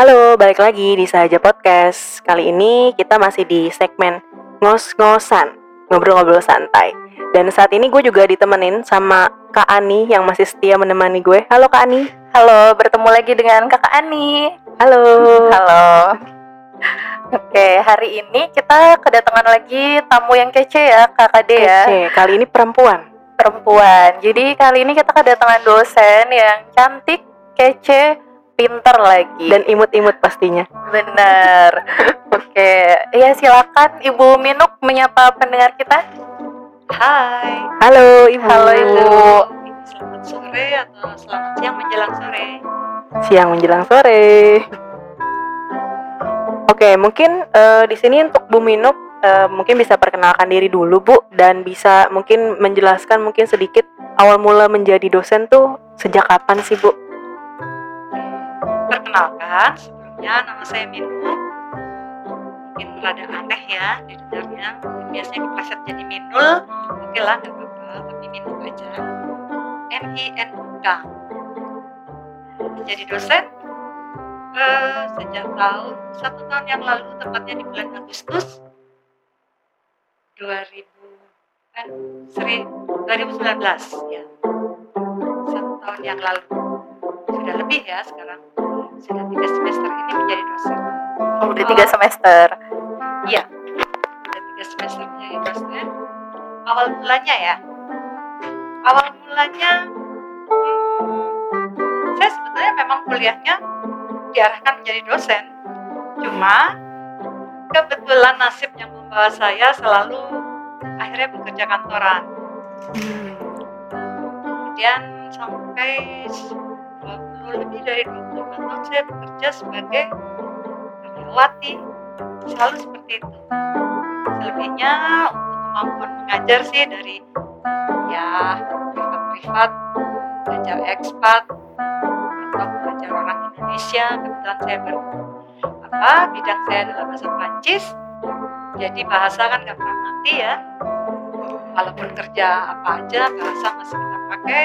Halo, balik lagi di Saja Podcast. Kali ini kita masih di segmen ngos-ngosan, ngobrol-ngobrol santai. Dan saat ini gue juga ditemenin sama Kak Ani yang masih setia menemani gue. Halo Kak Ani. Halo, bertemu lagi dengan Kakak Ani. Halo. Halo. Oke, hari ini kita kedatangan lagi tamu yang kece ya, Kakak D ya. Oke, kali ini perempuan. Perempuan. Jadi kali ini kita kedatangan dosen yang cantik, kece, pinter lagi. Dan imut-imut pastinya. benar. Oke, ya silakan Ibu Minuk menyapa pendengar kita. Hai, Halo Ibu. Halo Ibu. selamat sore atau selamat siang menjelang sore. Siang menjelang sore. Oke, mungkin eh, di sini untuk Bu Minuk eh, mungkin bisa perkenalkan diri dulu Bu dan bisa mungkin menjelaskan mungkin sedikit awal mula menjadi dosen tuh sejak kapan sih Bu? Perkenalkan, sebelumnya nama saya Minu. Mungkin rada aneh ya didengarnya. Biasanya dipleset jadi Minul. Oke lah, nggak apa-apa, tapi Minu aja. M I N U K. Jadi dosen eh, sejak tahun satu tahun yang lalu, tepatnya di bulan Agustus 2000 kan seri 2019 ya satu tahun yang lalu sudah lebih ya sekarang sudah tiga semester ini menjadi dosen. Oh, udah tiga semester. iya. Sudah tiga semester menjadi dosen. Awal mulanya ya? Awal mulanya hmm, saya sebetulnya memang kuliahnya diarahkan menjadi dosen. Cuma kebetulan nasib yang membawa saya selalu akhirnya bekerja kantoran. Kemudian sampai 20 lebih dari 25 tahun saya bekerja sebagai karyawati selalu seperti itu. Selebihnya untuk kemampuan mengajar sih dari ya privat-privat belajar ekspat atau belajar orang Indonesia. Kebetulan saya ber apa bidang saya adalah bahasa Prancis jadi bahasa kan nggak pernah mati ya. Walaupun kerja apa aja bahasa masih kita pakai.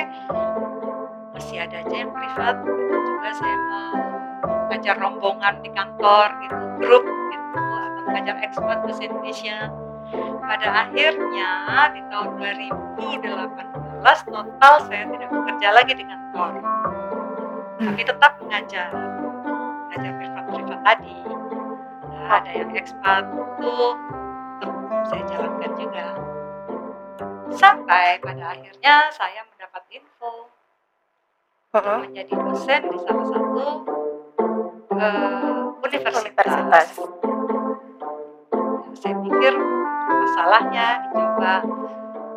Masih ada aja yang privat. Itu juga saya mau ngajar rombongan di kantor gitu grup gitu atau ngajar ekspat bahasa Indonesia. Pada akhirnya di tahun 2018 total saya tidak bekerja lagi di kantor. Tapi tetap mengajar mengajar privat-privat tadi. Nah, ada yang ekspat itu saya jalankan juga. Sampai pada akhirnya saya mendapat info Mm-mm. menjadi dosen di salah satu eh, universitas. Universitas. Saya pikir masalahnya dicoba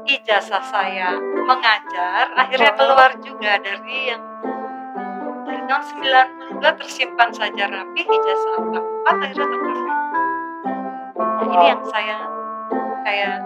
ijazah saya mengajar, akhirnya Mhm. keluar juga dari yang dari tahun 92 tersimpan saja rapi ijazah 4 akhirnya terpakai. Nah, ini yang saya kayak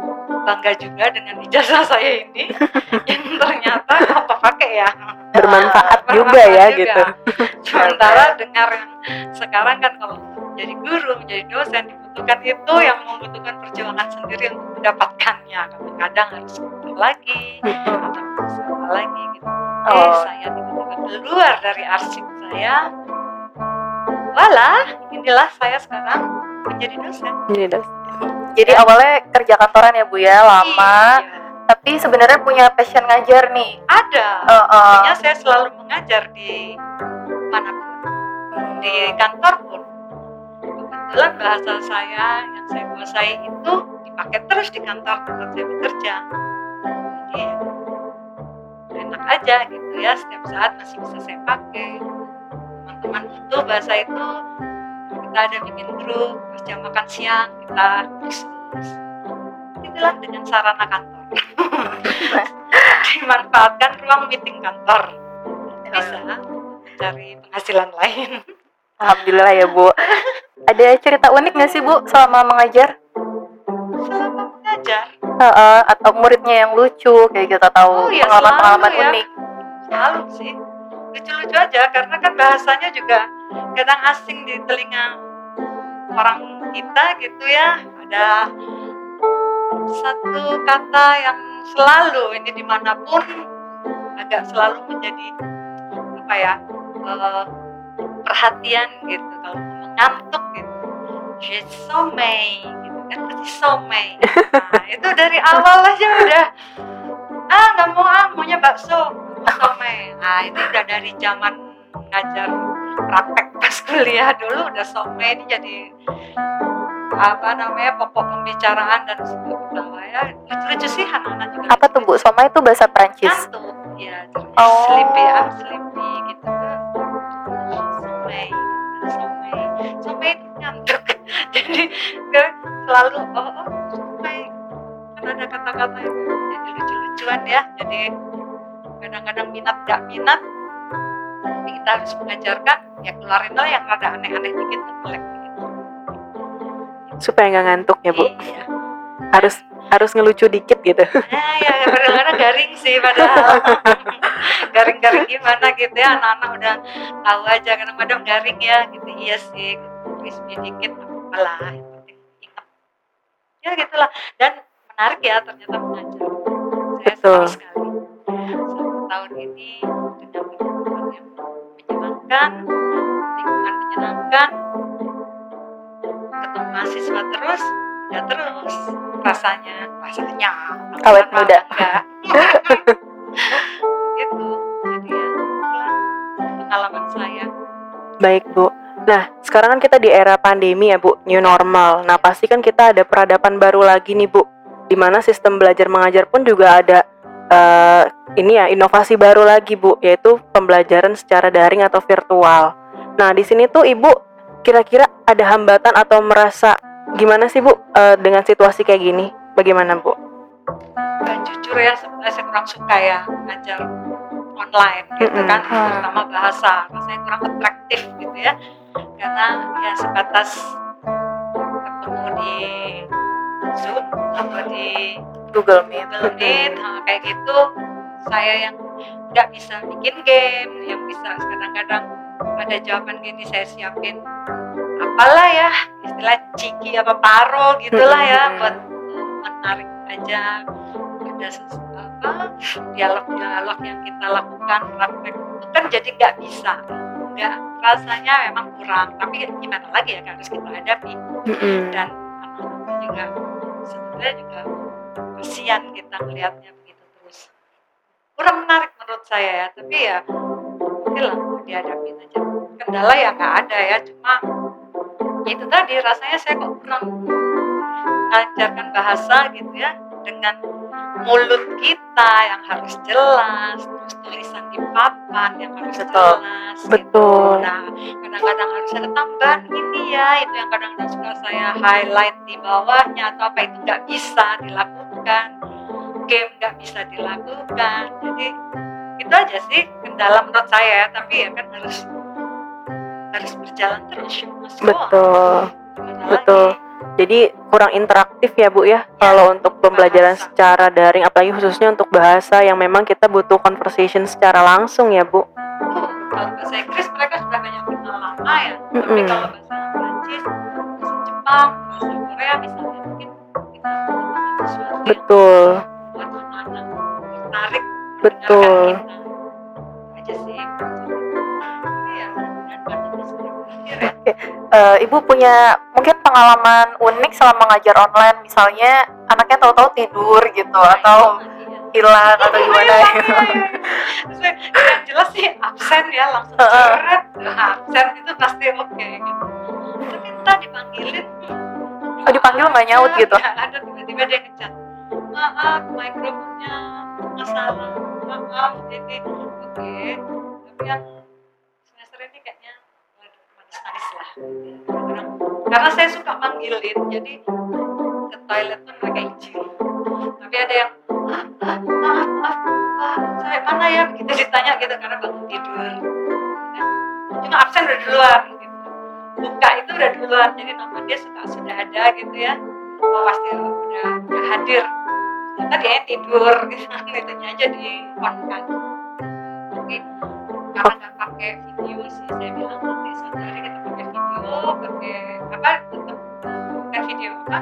bangga juga dengan ijazah saya ini yang ternyata apa pakai ya Bermanfaat Bermanfaat juga ya juga. gitu. Sementara dengar yang sekarang kan kalau jadi guru, menjadi dosen dibutuhkan itu yang membutuhkan perjuangan sendiri untuk mendapatkannya. Kadang-kadang harus keluar lagi atau berusaha lagi gitu. Eh, Oh. saya tiba-tiba keluar dari arsip saya. Walah, inilah saya sekarang menjadi dosen. Jadi dosen. Jadi awalnya kerja kantoran ya Bu ya, lama. Iya. Tapi sebenarnya punya passion ngajar nih. Ada. Heeh. Artinya saya selalu mengajar di mana pun. di kantor pun kebetulan bahasa saya yang saya kuasai itu dipakai terus di kantor tempat saya bekerja jadi enak aja gitu ya setiap saat masih bisa saya pakai teman-teman butuh bahasa itu kita ada bikin grup pas jam makan siang kita diskusi itulah dengan sarana kantor dimanfaatkan ruang meeting kantor bisa cari penghasilan lain Alhamdulillah ya Bu. Ada cerita unik nggak sih Bu selama mengajar? selama mengajar Heeh, atau muridnya yang lucu kayak gitu atau Oh, iya, pengalaman-pengalaman selalu ya. unik. selalu sih lucu-lucu aja karena kan bahasanya juga kadang asing di telinga orang kita gitu ya ada satu kata yang selalu ini di mana pun agak selalu menjadi apa ya eh, perhatian gitu kalau ngantuk gitu. She's so gitu kan pasti so nah itu dari awal aja udah ah nggak mau ah maunya bakso so May. Nah itu udah dari zaman ngajar praktek pas kuliah dulu udah so May ini jadi apa namanya pokok pembicaraan dan sebuah ketawa ya lucu-lucu sih anak-anak juga Apa tuh Bu? Somai itu bahasa Prancis. ngantuk ya Oh. sleepy I'm sleepy gitu kan. Somai somai. Somai itu ngantuk. Jadi kan selalu oh, oh somai. Kan ada kata-kata yang jadi lucu-lucuan ya. Jadi kadang-kadang minat gak minat tapi kita harus mengajarkan ya keluarin lah yang rada aneh-aneh dikit dikit supaya nggak ngantuk ya bu. Iya. Harus harus ngelucu dikit gitu. Nah, ya kadang-kadang garing sih padahal. Garing-garing gimana gitu ya anak-anak udah tahu aja kadang-kadang garing ya gitu. Iya sih crispy dikit apalah penting ingat. Ya gitulah. Dan menarik ya ternyata mengajar. Saya Betul. sekali satu tahun ini dengan teman yang menyenangkan lingkungan menyenangkan mahasiswa terus ya terus. Rasanya rasanya. Awet muda. enggak gitu. Jadi ya pengalaman saya. Baik Bu. Nah, sekarang kan kita di era pandemi ya Bu, new normal. Nah, pasti kan kita ada peradaban baru lagi nih Bu, di mana sistem belajar mengajar pun juga ada eh, ini ya inovasi baru lagi Bu, yaitu pembelajaran secara daring atau virtual. Nah, di sini tuh Ibu kira-kira ada hambatan atau merasa gimana sih Bu eh, dengan situasi kayak gini? Bagaimana Bu? dan jujur ya sebenarnya saya kurang suka ya ngajar online gitu Mm-mm. kan Hmm. terutama bahasa rasanya kurang atraktif gitu ya karena ya sebatas ketemu di Zoom atau di Google Meet. Google Meet nah, kayak gitu saya yang nggak bisa bikin game yang bisa kadang-kadang ada jawaban gini saya siapin apalah ya istilah ciki apa paro gitulah ya buat menarik aja ada apa dialog-dialog yang kita lakukan praktek. Itu kan jadi nggak bisa nggak rasanya memang kurang. Tapi gimana lagi ya harus kita hadapi. Dan anak-anak juga sebenarnya juga kasihan kita melihatnya begitu terus. Kurang menarik menurut saya ya tapi ya oke lah dihadapi aja kendala ya nggak ada ya cuma itu tadi rasanya saya kok kurang mengajarkan bahasa gitu ya dengan mulut kita yang harus jelas terus tulisan di papan yang harus Betul. jelas Betul. gitu. nah kadang-kadang harus ada tambahan ini ya itu yang kadang-kadang suka saya highlight di bawahnya atau apa itu nggak bisa dilakukan game nggak bisa dilakukan jadi itu aja sih kendala menurut saya ya tapi ya kan harus harus berjalan terus. Betul. Gimana Betul. lagi? Jadi kurang interaktif ya Bu ya kalau untuk pembelajaran bahasa. secara daring apalagi khususnya untuk bahasa yang memang kita butuh conversation secara langsung ya Bu. Oh, kalau bahasa Inggris mereka sudah banyak kenal lama ya tapi Mm-mm. kalau bahasa Prancis bahasa Jepang bahasa Korea misalnya mungkin kita membutuhkan sesuatu yang Betul. buat anak-anak tertarik Betul. mendengarkan kita Itu aja sih Tapi ya mudah-mudahan pandemi segera berakhir ya Eh, Ibu punya mungkin pengalaman unik selama mengajar online, misalnya anaknya tahu-tahu tidur gitu atau Iya. hilang atau gimana Iya, gitu. iya, iya. Maksudnya, yang jelas sih absen ya langsung ceret absen itu pasti oke gitu tapi entah dipanggilin Oh, dipanggil nggak nyaut gitu? nggak ada tiba-tiba dia ngechat maaf mikrofonnya masalah maaf ini oke. Tapi yang semester ini kayaknya manis-manis lah. Kadang-kadang- karena saya suka manggilin jadi ke toilet pun mereka izin. Tapi ada yang "Ah, ah, maaf maaf ah, saya mana ya? Begitu ditanya gitu karena bangun tidur. Cuma absen udah duluan gitu. Buka itu udah duluan jadi nama dia suka sudah ada gitu ya. Oh pasti udah udah hadir kita dia ya, tidur. Gitu aja di konkan jadi karena nggak pakai video sih saya bilang oke saudari kita pakai video pakai apa tetap video apa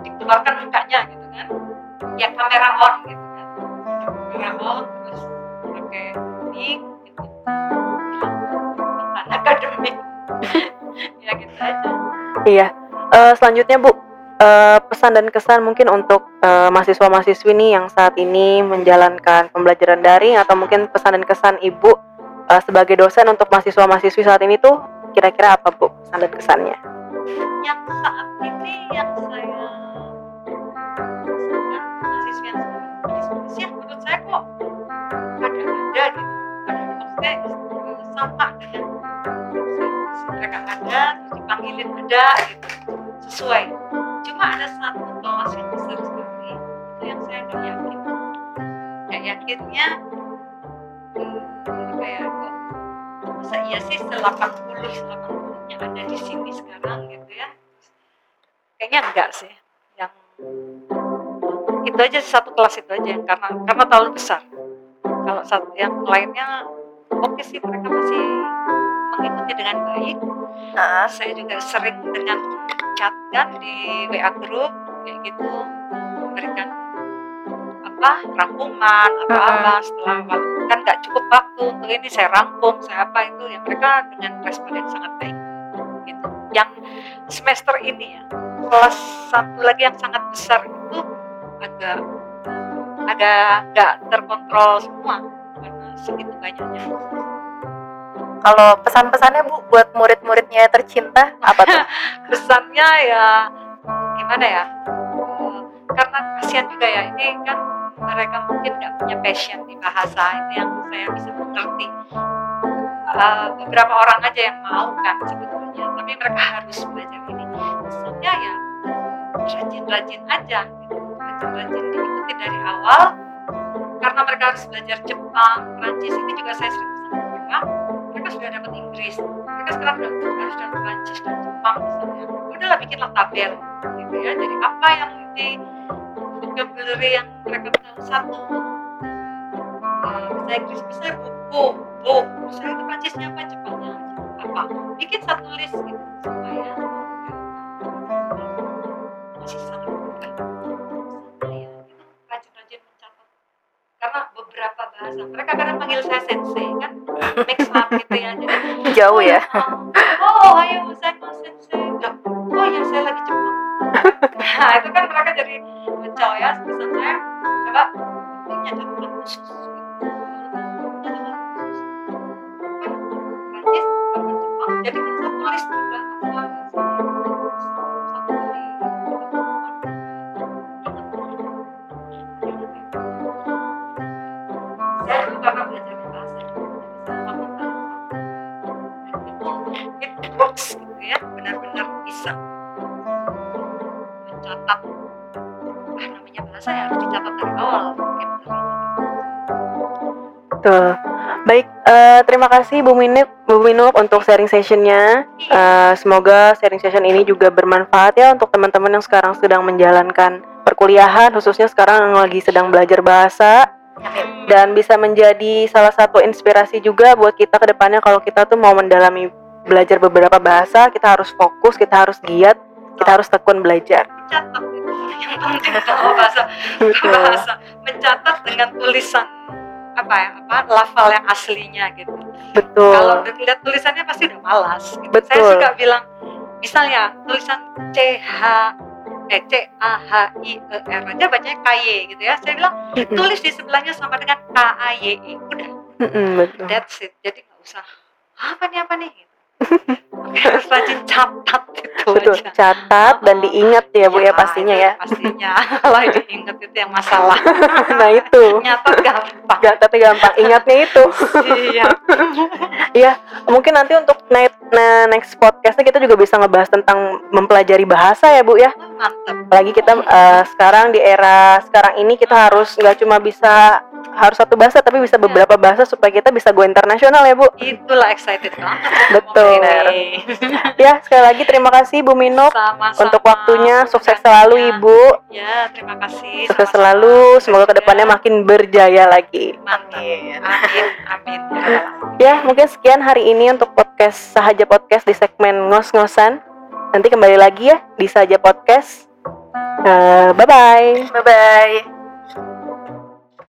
dikeluarkan mukanya gitu kan. Ya kamera on gitu kan. Kamera on terus pakai mic gitu. Anak akademik. Ya gitu aja. Iya. Uh, selanjutnya bu. Uh, pesan dan kesan mungkin untuk eh, mahasiswa-mahasiswi nih yang saat ini menjalankan pembelajaran daring atau mungkin pesan dan kesan Ibu eh, sebagai dosen untuk mahasiswa-mahasiswi saat ini tuh kira-kira apa Bu pesan dan kesannya? yang saat ini yang saya mahasiswa yang ya menurut saya kok ada-ada gitu ada sama dengan mereka ada terus dipanggilin ada gitu sesuai cuma ada yakinnya hmm, kayak kok masa iya sih 80 80 nya ada di sini sekarang gitu ya. Kayaknya enggak sih yang itu aja satu kelas itu aja yang karena karena terlalu besar. Kalau satu yang lainnya oke sih mereka masih mengikuti dengan baik. Nah, saya juga sering dengan chat kan di WA group kayak gitu memberikan apa rangkuman atau apa setelah waktu kan nggak cukup waktu untuk ini saya rangkum saya apa itu yang mereka dengan respon yang sangat baik gitu. Yang semester ini ya kelas satu lagi yang sangat besar itu agak agak nggak terkontrol semua karena segitu banyaknya. Kalau pesan-pesannya Bu buat murid-muridnya tercinta apa tuh? kesannya ya gimana ya? Eh, karena kasihan juga ya ini kan mereka mungkin nggak punya passion di bahasa ini yang saya bisa mengerti. Eh, beberapa orang aja yang mau kan sebetulnya tapi mereka harus belajar ini. Kesannya ya rajin-rajin aja gitu. Rajin-rajin diikuti dari awal karena mereka harus belajar Jepang Prancis ini juga saya sering pesan mereka mereka sudah dapat Inggris mereka sekarang udah harus dapat Prancis dan Jepang misalnya. Udahlah bikinlah tabel gitu ya. Jadi apa yang di vocabulary yang mereka tahu satu. Eh, bisa Inggris bisa buku book bisa itu Prancisnya apa Jepangnya apa? Bikin satu list gitu. Supaya masih sangat mudah saya itu rajin-rajin mencatat. Karena beberapa bahasa. Mereka kadang panggil saya sensei kan? Mix up gitu ya. Jadi Jauh ya. oh nah itu kan mereka jadi ya pesan saya coba punya. catatan khusus Betul. Baik, eh, terima kasih Bu Minuk, Bu Minuk untuk sharing sessionnya. Eh, semoga sharing session ini juga bermanfaat ya untuk teman-teman yang sekarang sedang menjalankan perkuliahan, khususnya sekarang yang lagi sedang belajar bahasa dan bisa menjadi salah satu inspirasi juga buat kita ke depannya kalau kita tuh mau mendalami belajar beberapa bahasa, kita harus fokus, kita harus giat, kita harus tekun belajar. mencatat yang penting bahasa bahasa mencatat dengan tulisan apa ya apa lafal yang aslinya gitu Betul. kalau lihat tulisannya pasti udah malas gitu. saya Betul. suka bilang misalnya tulisan C H eh C A H I E R aja bacanya K Y gitu ya saya bilang tulis di sebelahnya sama dengan K A Y E udah betul. that's it jadi nggak usah apa nih apa nih. Harus rajin catat itu Betul, aja. catat dan diingat ya Bu ya pastinya itu ya. pastinya. Kalau diingat itu yang masalah. Nah itu, nyatat gampang. Catatnya gampang, ingatnya itu. iya. Iya, mungkin nanti untuk next, nah, next podcastnya kita juga bisa ngebahas tentang mempelajari bahasa ya Bu ya. mantap Apalagi kita eh, sekarang di era sekarang ini kita harus nggak cuma bisa harus satu bahasa tapi bisa beberapa bahasa supaya kita bisa go internasional ya Bu. itulah excited banget Betul. Ya sekali lagi terima kasih Bu Minuk Sama-sama. untuk waktunya. Sukses selalu Ibu. ya terima kasih Sukses Sama-sama. selalu. Semoga ke depannya makin berjaya lagi. mantap amin amin Ya, mungkin sekian hari ini untuk podcast Sahaja Podcast di segmen ngos-ngosan. Nanti kembali lagi ya di Sahaja Podcast. Eh, bye-bye. Bye bye.